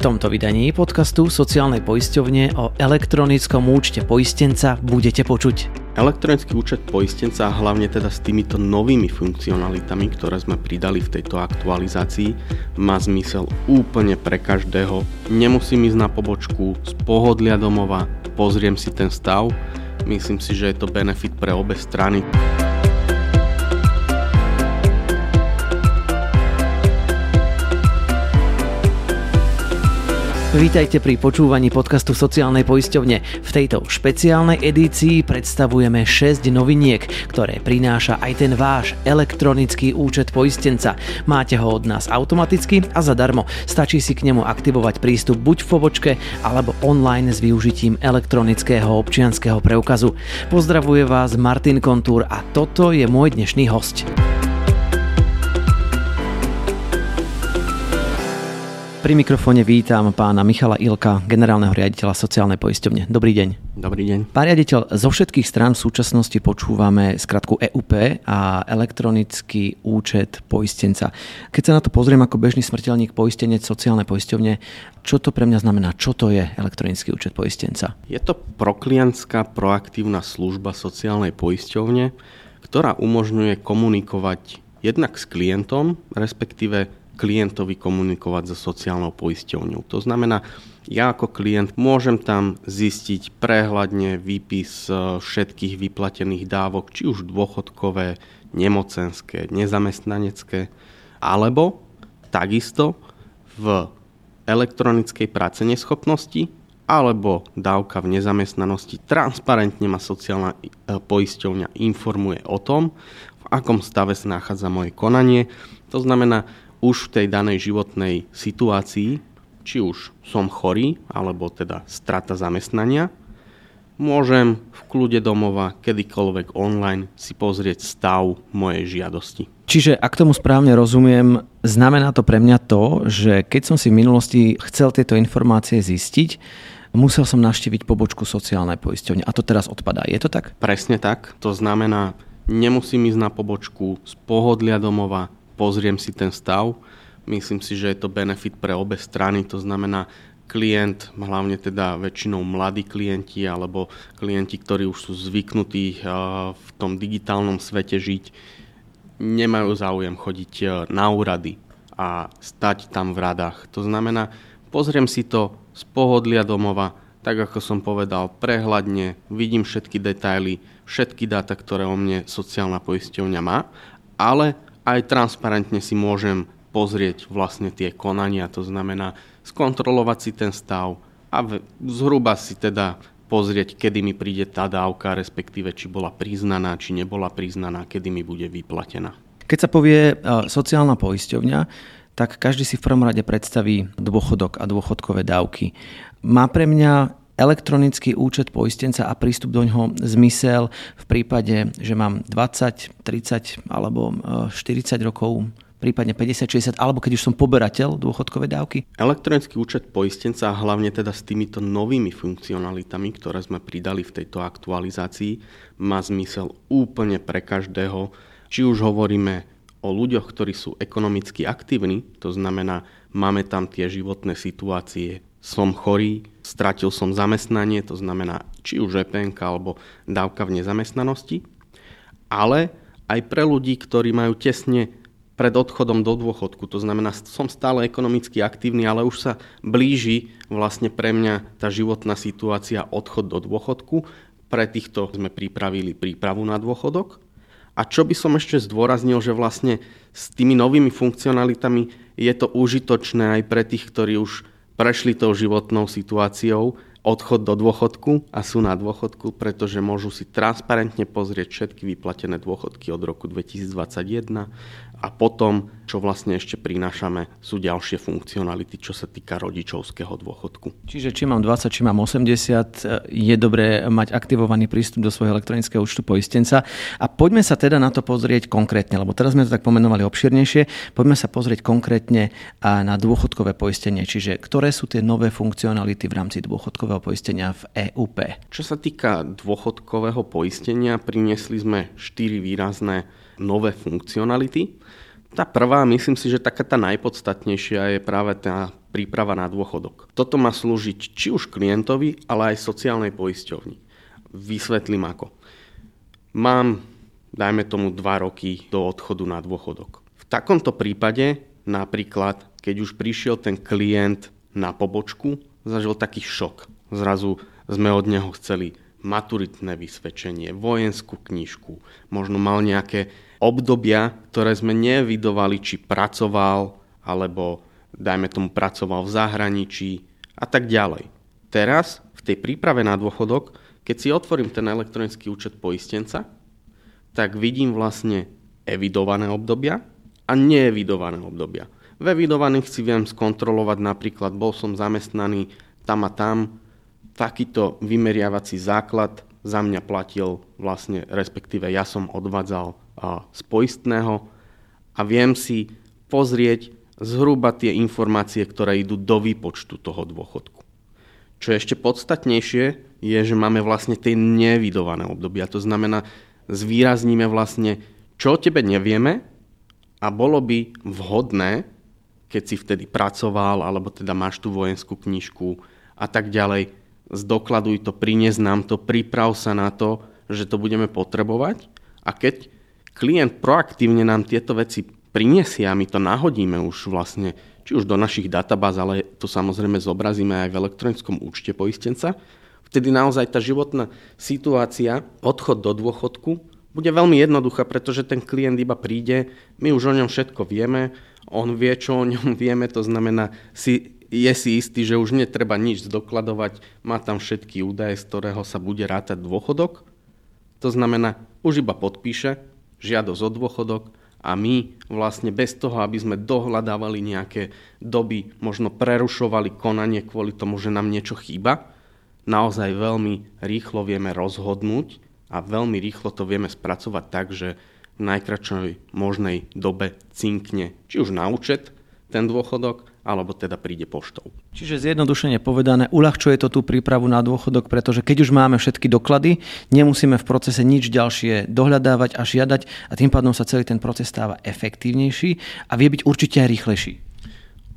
tomto vydaní podcastu sociálnej poisťovne o elektronickom účte poistenca budete počuť. Elektronický účet poistenca, hlavne teda s týmito novými funkcionalitami, ktoré sme pridali v tejto aktualizácii, má zmysel úplne pre každého. Nemusím ísť na pobočku z pohodlia domova, pozriem si ten stav, myslím si, že je to benefit pre obe strany. Vítajte pri počúvaní podcastu Sociálnej poisťovne. V tejto špeciálnej edícii predstavujeme 6 noviniek, ktoré prináša aj ten váš elektronický účet poistenca. Máte ho od nás automaticky a zadarmo. Stačí si k nemu aktivovať prístup buď v pobočke alebo online s využitím elektronického občianského preukazu. Pozdravuje vás Martin Kontúr a toto je môj dnešný host. Pri mikrofóne vítam pána Michala Ilka, generálneho riaditeľa sociálnej poisťovne. Dobrý deň. Dobrý deň. Pán riaditeľ, zo všetkých strán v súčasnosti počúvame skratku EUP a elektronický účet poistenca. Keď sa na to pozriem ako bežný smrteľník poistenec sociálnej poisťovne, čo to pre mňa znamená? Čo to je elektronický účet poistenca? Je to proklientská proaktívna služba sociálnej poisťovne, ktorá umožňuje komunikovať jednak s klientom, respektíve klientovi komunikovať so sociálnou poisťovňou. To znamená, ja ako klient môžem tam zistiť prehľadne výpis e, všetkých vyplatených dávok, či už dôchodkové, nemocenské, nezamestnanecké, alebo takisto v elektronickej práce neschopnosti alebo dávka v nezamestnanosti. Transparentne ma sociálna e, poisťovňa informuje o tom, v akom stave sa nachádza moje konanie. To znamená, už v tej danej životnej situácii, či už som chorý, alebo teda strata zamestnania, môžem v kľude domova kedykoľvek online si pozrieť stav mojej žiadosti. Čiže ak tomu správne rozumiem, znamená to pre mňa to, že keď som si v minulosti chcel tieto informácie zistiť, musel som navštíviť pobočku sociálnej poisťovne a to teraz odpadá. Je to tak? Presne tak. To znamená, nemusím ísť na pobočku z pohodlia domova, pozriem si ten stav. Myslím si, že je to benefit pre obe strany, to znamená, klient, hlavne teda väčšinou mladí klienti alebo klienti, ktorí už sú zvyknutí eh, v tom digitálnom svete žiť, nemajú záujem chodiť eh, na úrady a stať tam v radách. To znamená, pozriem si to z pohodlia domova, tak ako som povedal, prehľadne, vidím všetky detaily, všetky dáta, ktoré o mne sociálna poisťovňa má, ale aj transparentne si môžem pozrieť vlastne tie konania, to znamená skontrolovať si ten stav a zhruba si teda pozrieť, kedy mi príde tá dávka, respektíve či bola priznaná, či nebola priznaná, kedy mi bude vyplatená. Keď sa povie e, sociálna poisťovňa, tak každý si v prvom rade predstaví dôchodok a dôchodkové dávky. Má pre mňa elektronický účet poistenca a prístup do ňoho zmysel v prípade, že mám 20, 30 alebo 40 e, rokov, prípadne 50, 60, alebo keď už som poberateľ dôchodkovej dávky? Elektronický účet poistenca, hlavne teda s týmito novými funkcionalitami, ktoré sme pridali v tejto aktualizácii, má zmysel úplne pre každého. Či už hovoríme o ľuďoch, ktorí sú ekonomicky aktívni, to znamená, máme tam tie životné situácie, som chorý, stratil som zamestnanie, to znamená či už EPN alebo dávka v nezamestnanosti, ale aj pre ľudí, ktorí majú tesne pred odchodom do dôchodku. To znamená, som stále ekonomicky aktívny, ale už sa blíži vlastne pre mňa tá životná situácia odchod do dôchodku. Pre týchto sme pripravili prípravu na dôchodok. A čo by som ešte zdôraznil, že vlastne s tými novými funkcionalitami je to užitočné aj pre tých, ktorí už prešli tou životnou situáciou, odchod do dôchodku a sú na dôchodku, pretože môžu si transparentne pozrieť všetky vyplatené dôchodky od roku 2021 a potom, čo vlastne ešte prinášame, sú ďalšie funkcionality, čo sa týka rodičovského dôchodku. Čiže či mám 20, či mám 80, je dobré mať aktivovaný prístup do svojho elektronického účtu poistenca. A poďme sa teda na to pozrieť konkrétne, lebo teraz sme to tak pomenovali obširnejšie. Poďme sa pozrieť konkrétne na dôchodkové poistenie, čiže ktoré sú tie nové funkcionality v rámci dôchodkového poistenia v EUP. Čo sa týka dôchodkového poistenia, priniesli sme 4 výrazné nové funkcionality. Tá prvá, myslím si, že taká tá najpodstatnejšia je práve tá príprava na dôchodok. Toto má slúžiť či už klientovi, ale aj sociálnej poisťovni. Vysvetlím ako. Mám, dajme tomu, 2 roky do odchodu na dôchodok. V takomto prípade napríklad, keď už prišiel ten klient na pobočku, zažil taký šok. Zrazu sme od neho chceli maturitné vysvedčenie, vojenskú knižku, možno mal nejaké obdobia, ktoré sme nevidovali, či pracoval, alebo dajme tomu pracoval v zahraničí a tak ďalej. Teraz, v tej príprave na dôchodok, keď si otvorím ten elektronický účet poistenca, tak vidím vlastne evidované obdobia a neevidované obdobia. V evidovaných si viem skontrolovať napríklad, bol som zamestnaný tam a tam, takýto vymeriavací základ za mňa platil vlastne, respektíve ja som odvádzal z poistného a viem si pozrieť zhruba tie informácie, ktoré idú do výpočtu toho dôchodku. Čo je ešte podstatnejšie, je, že máme vlastne tie nevidované obdobia. To znamená, zvýrazníme vlastne, čo o tebe nevieme a bolo by vhodné, keď si vtedy pracoval, alebo teda máš tú vojenskú knižku a tak ďalej, zdokladuj to, prinies nám to, priprav sa na to, že to budeme potrebovať. A keď klient proaktívne nám tieto veci prinesie a my to nahodíme už vlastne, či už do našich databáz, ale to samozrejme zobrazíme aj v elektronickom účte poistenca, vtedy naozaj tá životná situácia, odchod do dôchodku, bude veľmi jednoduchá, pretože ten klient iba príde, my už o ňom všetko vieme, on vie, čo o ňom vieme, to znamená, si je si istý, že už netreba nič zdokladovať, má tam všetky údaje, z ktorého sa bude rátať dôchodok. To znamená, už iba podpíše žiadosť o dôchodok a my vlastne bez toho, aby sme dohľadávali nejaké doby, možno prerušovali konanie kvôli tomu, že nám niečo chýba, naozaj veľmi rýchlo vieme rozhodnúť a veľmi rýchlo to vieme spracovať tak, že v najkračšej možnej dobe cinkne či už na účet ten dôchodok, alebo teda príde poštou. Čiže zjednodušene povedané, uľahčuje to tú prípravu na dôchodok, pretože keď už máme všetky doklady, nemusíme v procese nič ďalšie dohľadávať a žiadať a tým pádom sa celý ten proces stáva efektívnejší a vie byť určite aj rýchlejší.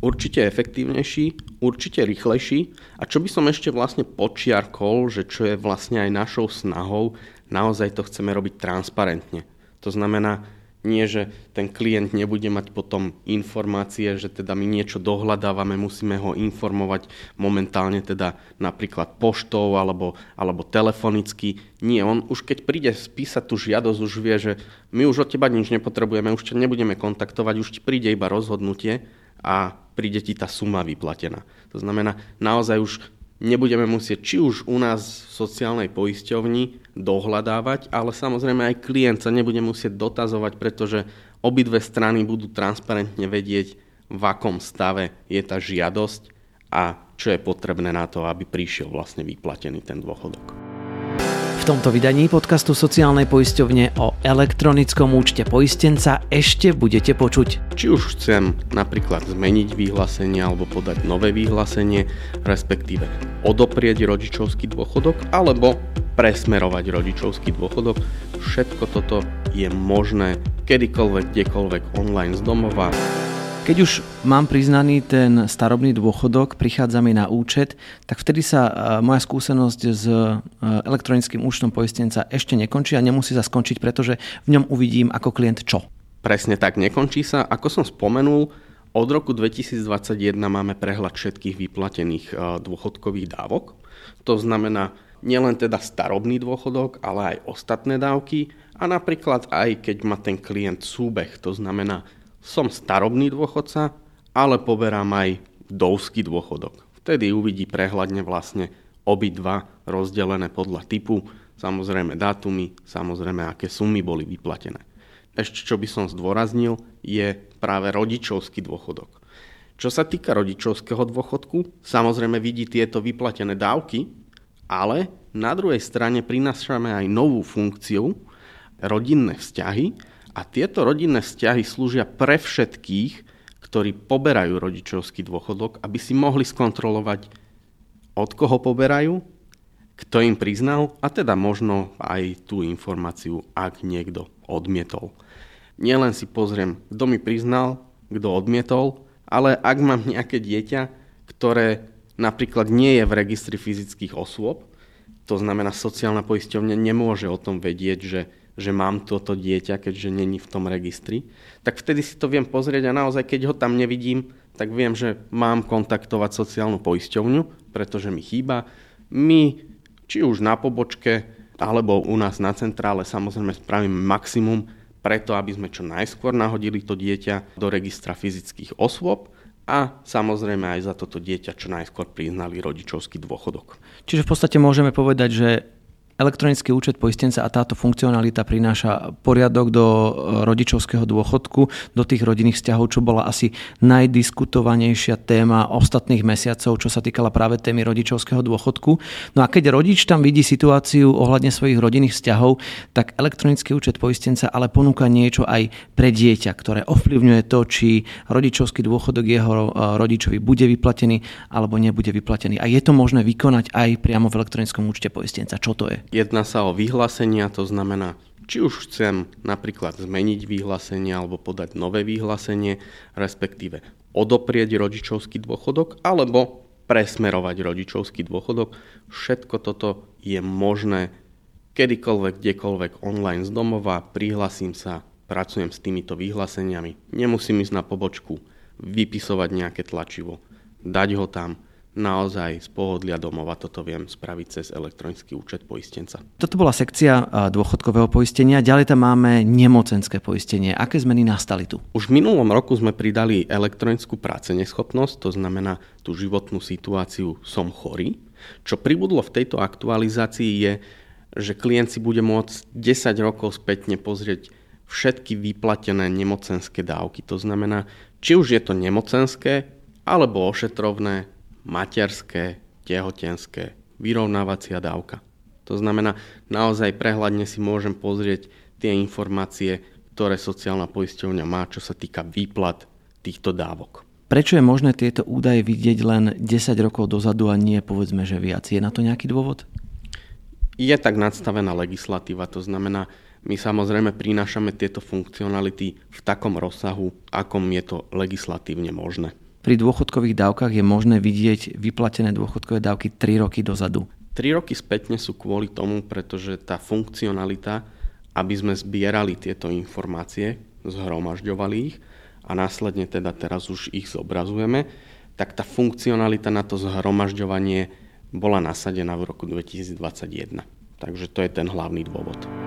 Určite efektívnejší, určite rýchlejší a čo by som ešte vlastne počiarkol, že čo je vlastne aj našou snahou, naozaj to chceme robiť transparentne. To znamená, nie, že ten klient nebude mať potom informácie, že teda my niečo dohľadávame, musíme ho informovať momentálne teda napríklad poštou alebo, alebo telefonicky. Nie, on už keď príde spísať tú žiadosť, už vie, že my už od teba nič nepotrebujeme, už ťa nebudeme kontaktovať, už ti príde iba rozhodnutie a príde ti tá suma vyplatená. To znamená, naozaj už nebudeme musieť či už u nás v sociálnej poisťovni dohľadávať, ale samozrejme aj klient sa nebude musieť dotazovať, pretože obidve strany budú transparentne vedieť, v akom stave je tá žiadosť a čo je potrebné na to, aby prišiel vlastne vyplatený ten dôchodok. V tomto vydaní podcastu sociálnej poisťovne o elektronickom účte poistenca ešte budete počuť. Či už chcem napríklad zmeniť vyhlásenie alebo podať nové vyhlásenie, respektíve odoprieť rodičovský dôchodok alebo presmerovať rodičovský dôchodok, všetko toto je možné kedykoľvek, kdekoľvek online z domova. Keď už mám priznaný ten starobný dôchodok, prichádza mi na účet, tak vtedy sa e, moja skúsenosť s e, elektronickým účtom poistenca ešte nekončí a nemusí sa skončiť, pretože v ňom uvidím ako klient čo. Presne tak, nekončí sa. Ako som spomenul, od roku 2021 máme prehľad všetkých vyplatených e, dôchodkových dávok. To znamená nielen teda starobný dôchodok, ale aj ostatné dávky a napríklad aj keď má ten klient súbeh, to znamená som starobný dôchodca, ale poberám aj vdovský dôchodok. Vtedy uvidí prehľadne vlastne obidva rozdelené podľa typu, samozrejme dátumy, samozrejme aké sumy boli vyplatené. Ešte čo by som zdôraznil, je práve rodičovský dôchodok. Čo sa týka rodičovského dôchodku, samozrejme vidí tieto vyplatené dávky, ale na druhej strane prinášame aj novú funkciu, rodinné vzťahy, a tieto rodinné vzťahy slúžia pre všetkých, ktorí poberajú rodičovský dôchodok, aby si mohli skontrolovať, od koho poberajú, kto im priznal a teda možno aj tú informáciu, ak niekto odmietol. Nielen si pozriem, kto mi priznal, kto odmietol, ale ak mám nejaké dieťa, ktoré napríklad nie je v registri fyzických osôb, to znamená sociálna poisťovňa nemôže o tom vedieť, že, že mám toto dieťa, keďže není v tom registri, tak vtedy si to viem pozrieť a naozaj, keď ho tam nevidím, tak viem, že mám kontaktovať sociálnu poisťovňu, pretože mi chýba. My, či už na pobočke, alebo u nás na centrále, samozrejme spravíme maximum preto, aby sme čo najskôr nahodili to dieťa do registra fyzických osôb, a samozrejme aj za toto dieťa čo najskôr priznali rodičovský dôchodok. Čiže v podstate môžeme povedať, že Elektronický účet poistenca a táto funkcionalita prináša poriadok do e, rodičovského dôchodku, do tých rodinných vzťahov, čo bola asi najdiskutovanejšia téma ostatných mesiacov, čo sa týkala práve témy rodičovského dôchodku. No a keď rodič tam vidí situáciu ohľadne svojich rodinných vzťahov, tak elektronický účet poistenca ale ponúka niečo aj pre dieťa, ktoré ovplyvňuje to, či rodičovský dôchodok jeho e, rodičovi bude vyplatený alebo nebude vyplatený. A je to možné vykonať aj priamo v elektronickom účte poistenca. Čo to je? Jedná sa o vyhlásenia, to znamená, či už chcem napríklad zmeniť vyhlásenie alebo podať nové vyhlásenie, respektíve odoprieť rodičovský dôchodok alebo presmerovať rodičovský dôchodok. Všetko toto je možné kedykoľvek, kdekoľvek online z domova, prihlasím sa, pracujem s týmito vyhláseniami, nemusím ísť na pobočku, vypisovať nejaké tlačivo, dať ho tam, naozaj z pohodlia domova toto viem spraviť cez elektronický účet poistenca. Toto bola sekcia dôchodkového poistenia, ďalej tam máme nemocenské poistenie. Aké zmeny nastali tu? Už v minulom roku sme pridali elektronickú práceneschopnosť, to znamená tú životnú situáciu som chorý. Čo pribudlo v tejto aktualizácii je, že klient si bude môcť 10 rokov spätne pozrieť všetky vyplatené nemocenské dávky. To znamená, či už je to nemocenské, alebo ošetrovné, materské, tehotenské, vyrovnávacia dávka. To znamená, naozaj prehľadne si môžem pozrieť tie informácie, ktoré sociálna poisťovňa má, čo sa týka výplat týchto dávok. Prečo je možné tieto údaje vidieť len 10 rokov dozadu a nie povedzme, že viac? Je na to nejaký dôvod? Je tak nadstavená legislatíva, to znamená, my samozrejme prinášame tieto funkcionality v takom rozsahu, akom je to legislatívne možné pri dôchodkových dávkach je možné vidieť vyplatené dôchodkové dávky 3 roky dozadu. 3 roky spätne sú kvôli tomu, pretože tá funkcionalita, aby sme zbierali tieto informácie, zhromažďovali ich a následne teda teraz už ich zobrazujeme, tak tá funkcionalita na to zhromažďovanie bola nasadená v roku 2021. Takže to je ten hlavný dôvod.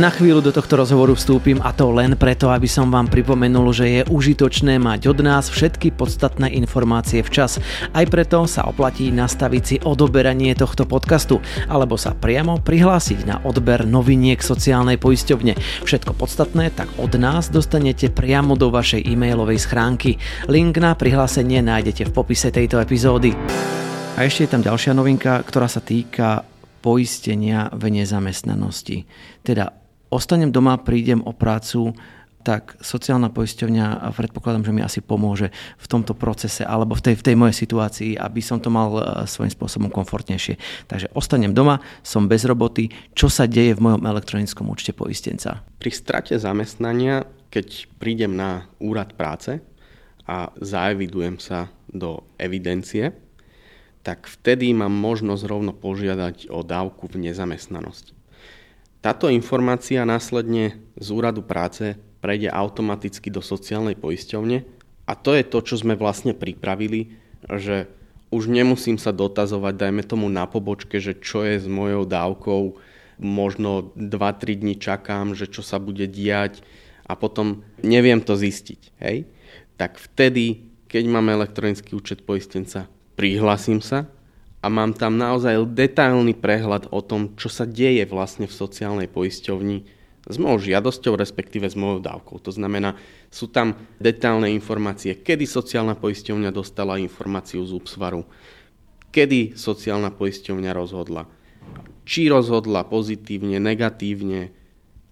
Na chvíľu do tohto rozhovoru vstúpim a to len preto, aby som vám pripomenul, že je užitočné mať od nás všetky podstatné informácie včas. Aj preto sa oplatí nastaviť si odoberanie tohto podcastu alebo sa priamo prihlásiť na odber noviniek sociálnej poisťovne. Všetko podstatné tak od nás dostanete priamo do vašej e-mailovej schránky. Link na prihlásenie nájdete v popise tejto epizódy. A ešte je tam ďalšia novinka, ktorá sa týka poistenia v nezamestnanosti. Teda ostanem doma, prídem o prácu, tak sociálna poisťovňa predpokladám, že mi asi pomôže v tomto procese alebo v tej, v tej mojej situácii, aby som to mal e, svojím spôsobom komfortnejšie. Takže ostanem doma, som bez roboty, čo sa deje v mojom elektronickom účte poistenca? Pri strate zamestnania, keď prídem na úrad práce a zaevidujem sa do evidencie, tak vtedy mám možnosť rovno požiadať o dávku v nezamestnanosti. Táto informácia následne z úradu práce prejde automaticky do sociálnej poisťovne a to je to, čo sme vlastne pripravili, že už nemusím sa dotazovať, dajme tomu na pobočke, že čo je s mojou dávkou, možno 2-3 dní čakám, že čo sa bude diať a potom neviem to zistiť. Hej? Tak vtedy, keď mám elektronický účet poistenca, prihlasím sa a mám tam naozaj detailný prehľad o tom, čo sa deje vlastne v sociálnej poisťovni s mojou žiadosťou, respektíve s mojou dávkou. To znamená, sú tam detailné informácie, kedy sociálna poisťovňa dostala informáciu z úpsvaru, kedy sociálna poisťovňa rozhodla, či rozhodla pozitívne, negatívne,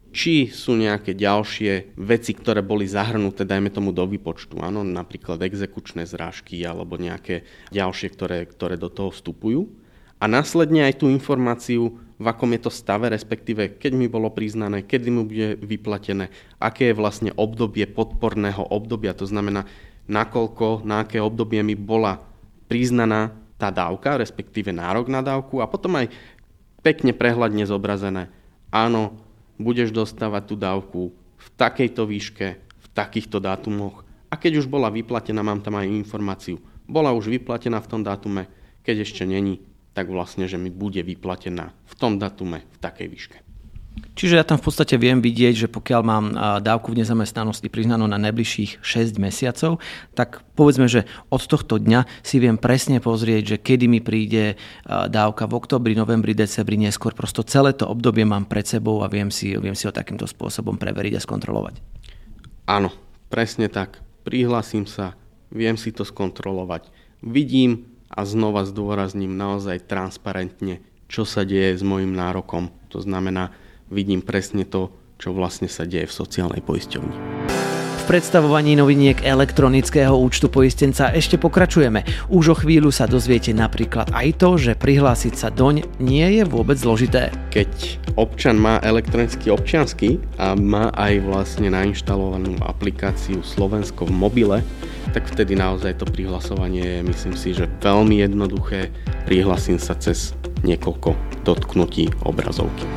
či sú nejaké ďalšie veci, ktoré boli zahrnuté, dajme tomu do výpočtu, áno, napríklad exekučné zrážky alebo nejaké ďalšie, ktoré, ktoré do toho vstupujú. A následne aj tú informáciu, v akom je to stave, respektíve keď mi bolo priznané, kedy mu bude vyplatené, aké je vlastne obdobie podporného obdobia, to znamená, nakoľko, na aké obdobie mi bola priznaná tá dávka, respektíve nárok na dávku a potom aj pekne prehľadne zobrazené. Áno, budeš dostávať tú dávku v takejto výške, v takýchto dátumoch a keď už bola vyplatená, mám tam aj informáciu. Bola už vyplatená v tom dátume, keď ešte není, tak vlastne, že mi bude vyplatená v tom datume v takej výške. Čiže ja tam v podstate viem vidieť, že pokiaľ mám dávku v nezamestnanosti priznanú na najbližších 6 mesiacov, tak povedzme, že od tohto dňa si viem presne pozrieť, že kedy mi príde dávka v oktobri, novembri, decembri, neskôr. Prosto celé to obdobie mám pred sebou a viem si, viem si ho takýmto spôsobom preveriť a skontrolovať. Áno, presne tak. Prihlasím sa, viem si to skontrolovať. Vidím a znova zdôrazním naozaj transparentne, čo sa deje s môjim nárokom. To znamená, vidím presne to, čo vlastne sa deje v sociálnej poisťovni. V predstavovaní noviniek elektronického účtu poistenca ešte pokračujeme. Už o chvíľu sa dozviete napríklad aj to, že prihlásiť sa doň nie je vôbec zložité. Keď občan má elektronický občiansky a má aj vlastne nainštalovanú aplikáciu Slovensko v mobile, tak vtedy naozaj to prihlasovanie je, myslím si, že veľmi jednoduché. Prihlasím sa cez niekoľko dotknutí obrazovky.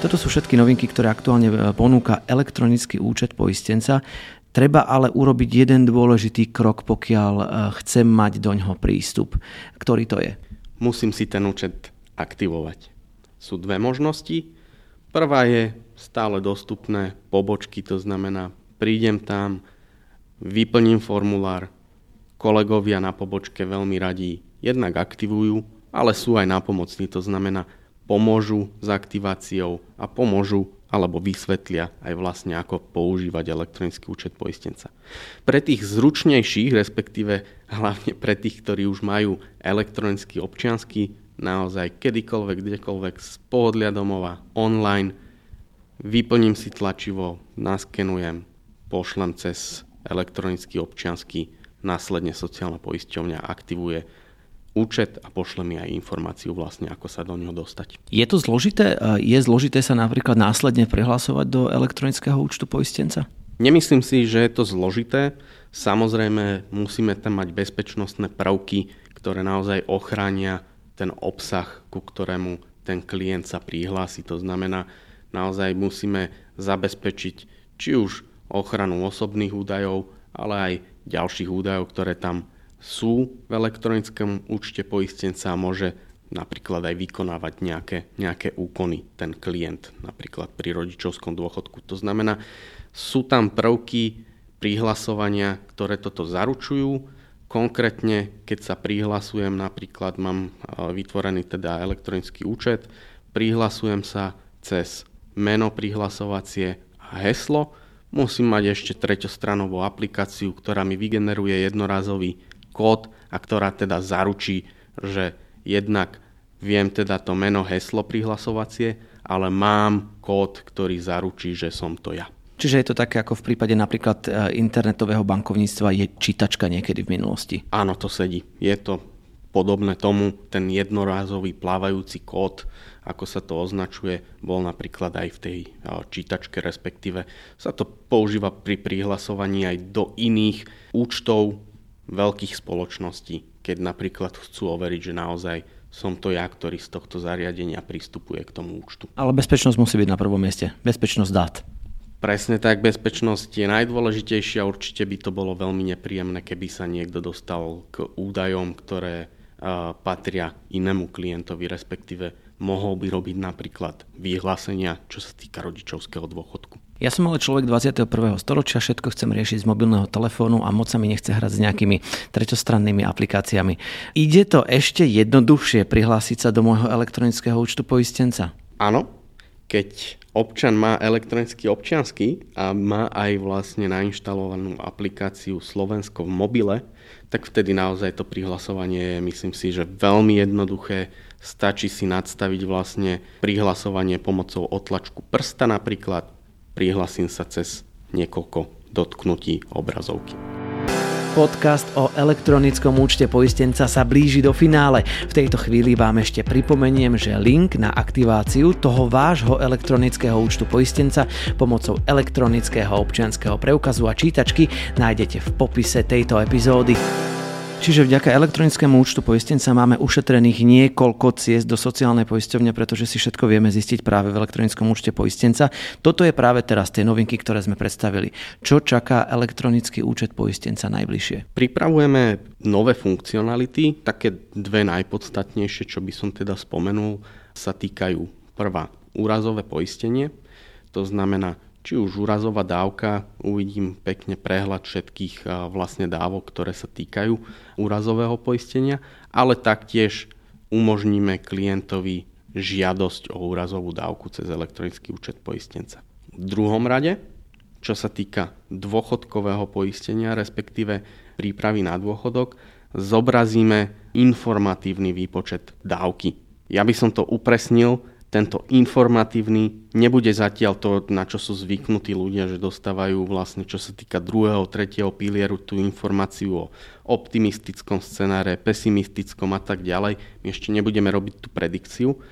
Toto sú všetky novinky, ktoré aktuálne e, ponúka elektronický účet poistenca. Treba ale urobiť jeden dôležitý krok, pokiaľ e, chcem mať do ňoho prístup. Ktorý to je? Musím si ten účet aktivovať. Sú dve možnosti. Prvá je stále dostupné pobočky, to znamená, prídem tam, vyplním formulár, kolegovia na pobočke veľmi radí jednak aktivujú, ale sú aj nápomocní, to znamená, pomôžu s aktiváciou a pomôžu alebo vysvetlia aj vlastne, ako používať elektronický účet poistenca. Pre tých zručnejších, respektíve hlavne pre tých, ktorí už majú elektronický občiansky, naozaj kedykoľvek, kdekoľvek z pohodlia domova, online, vyplním si tlačivo, naskenujem, pošlem cez elektronický občiansky, následne sociálna poisťovňa aktivuje účet a pošle mi aj informáciu vlastne, ako sa do neho dostať. Je to zložité? Je zložité sa napríklad následne prihlasovať do elektronického účtu poistenca? Nemyslím si, že je to zložité. Samozrejme, musíme tam mať bezpečnostné prvky, ktoré naozaj ochránia ten obsah, ku ktorému ten klient sa prihlási. To znamená, naozaj musíme zabezpečiť či už ochranu osobných údajov, ale aj ďalších údajov, ktoré tam sú v elektronickom účte poistenca a môže napríklad aj vykonávať nejaké, nejaké úkony ten klient, napríklad pri rodičovskom dôchodku. To znamená, sú tam prvky prihlasovania, ktoré toto zaručujú. Konkrétne, keď sa prihlasujem, napríklad mám e, vytvorený teda elektronický účet, prihlasujem sa cez meno prihlasovacie a heslo, musím mať ešte treťostranovú aplikáciu, ktorá mi vygeneruje jednorazový kód a ktorá teda zaručí, že jednak viem teda to meno, heslo prihlasovacie, ale mám kód, ktorý zaručí, že som to ja. Čiže je to také ako v prípade napríklad e, internetového bankovníctva je čítačka niekedy v minulosti. Áno, to sedí. Je to podobné tomu, ten jednorázový plávajúci kód, ako sa to označuje, bol napríklad aj v tej e, čítačke, respektíve sa to používa pri prihlasovaní aj do iných účtov veľkých spoločností, keď napríklad chcú overiť, že naozaj som to ja, ktorý z tohto zariadenia pristupuje k tomu účtu. Ale bezpečnosť musí byť na prvom mieste. Bezpečnosť dát. Presne tak, bezpečnosť je najdôležitejšia. Určite by to bolo veľmi nepríjemné, keby sa niekto dostal k údajom, ktoré uh, patria inému klientovi, respektíve mohol by robiť napríklad vyhlásenia, čo sa týka rodičovského dôchodku. Ja som ale človek 21. storočia, všetko chcem riešiť z mobilného telefónu a moc sa mi nechce hrať s nejakými treťostrannými aplikáciami. Ide to ešte jednoduchšie prihlásiť sa do môjho elektronického účtu poistenca? Áno, keď občan má elektronický občiansky a má aj vlastne nainštalovanú aplikáciu Slovensko v mobile, tak vtedy naozaj to prihlasovanie je, myslím si, že veľmi jednoduché. Stačí si nadstaviť vlastne prihlasovanie pomocou otlačku prsta napríklad, prihlasím sa cez niekoľko dotknutí obrazovky. Podcast o elektronickom účte poistenca sa blíži do finále. V tejto chvíli vám ešte pripomeniem, že link na aktiváciu toho vášho elektronického účtu poistenca pomocou elektronického občianského preukazu a čítačky nájdete v popise tejto epizódy. Čiže vďaka elektronickému účtu poistenca máme ušetrených niekoľko ciest do sociálnej poisťovne, pretože si všetko vieme zistiť práve v elektronickom účte poistenca. Toto je práve teraz tie novinky, ktoré sme predstavili. Čo čaká elektronický účet poistenca najbližšie? Pripravujeme nové funkcionality, také dve najpodstatnejšie, čo by som teda spomenul, sa týkajú prvá úrazové poistenie, to znamená či už úrazová dávka, uvidím pekne prehľad všetkých vlastne dávok, ktoré sa týkajú úrazového poistenia, ale taktiež umožníme klientovi žiadosť o úrazovú dávku cez elektronický účet poistenca. V druhom rade, čo sa týka dôchodkového poistenia, respektíve prípravy na dôchodok, zobrazíme informatívny výpočet dávky. Ja by som to upresnil, tento informatívny nebude zatiaľ to, na čo sú zvyknutí ľudia, že dostávajú vlastne, čo sa týka druhého, tretieho pilieru, tú informáciu o optimistickom scenáre, pesimistickom a tak ďalej. My ešte nebudeme robiť tú predikciu,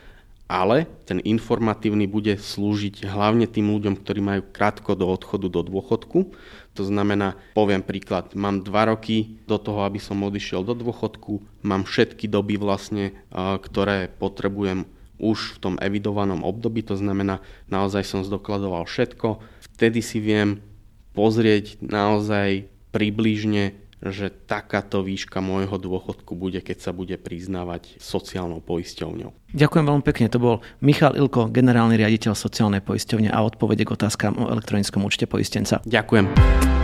ale ten informatívny bude slúžiť hlavne tým ľuďom, ktorí majú krátko do odchodu do dôchodku. To znamená, poviem príklad, mám dva roky do toho, aby som odišiel do dôchodku, mám všetky doby vlastne, ktoré potrebujem už v tom evidovanom období, to znamená, naozaj som zdokladoval všetko, vtedy si viem pozrieť naozaj približne, že takáto výška môjho dôchodku bude, keď sa bude priznávať sociálnou poisťovňou. Ďakujem veľmi pekne. To bol Michal Ilko, generálny riaditeľ sociálnej poisťovne a odpovede k otázkam o elektronickom účte poistenca. Ďakujem.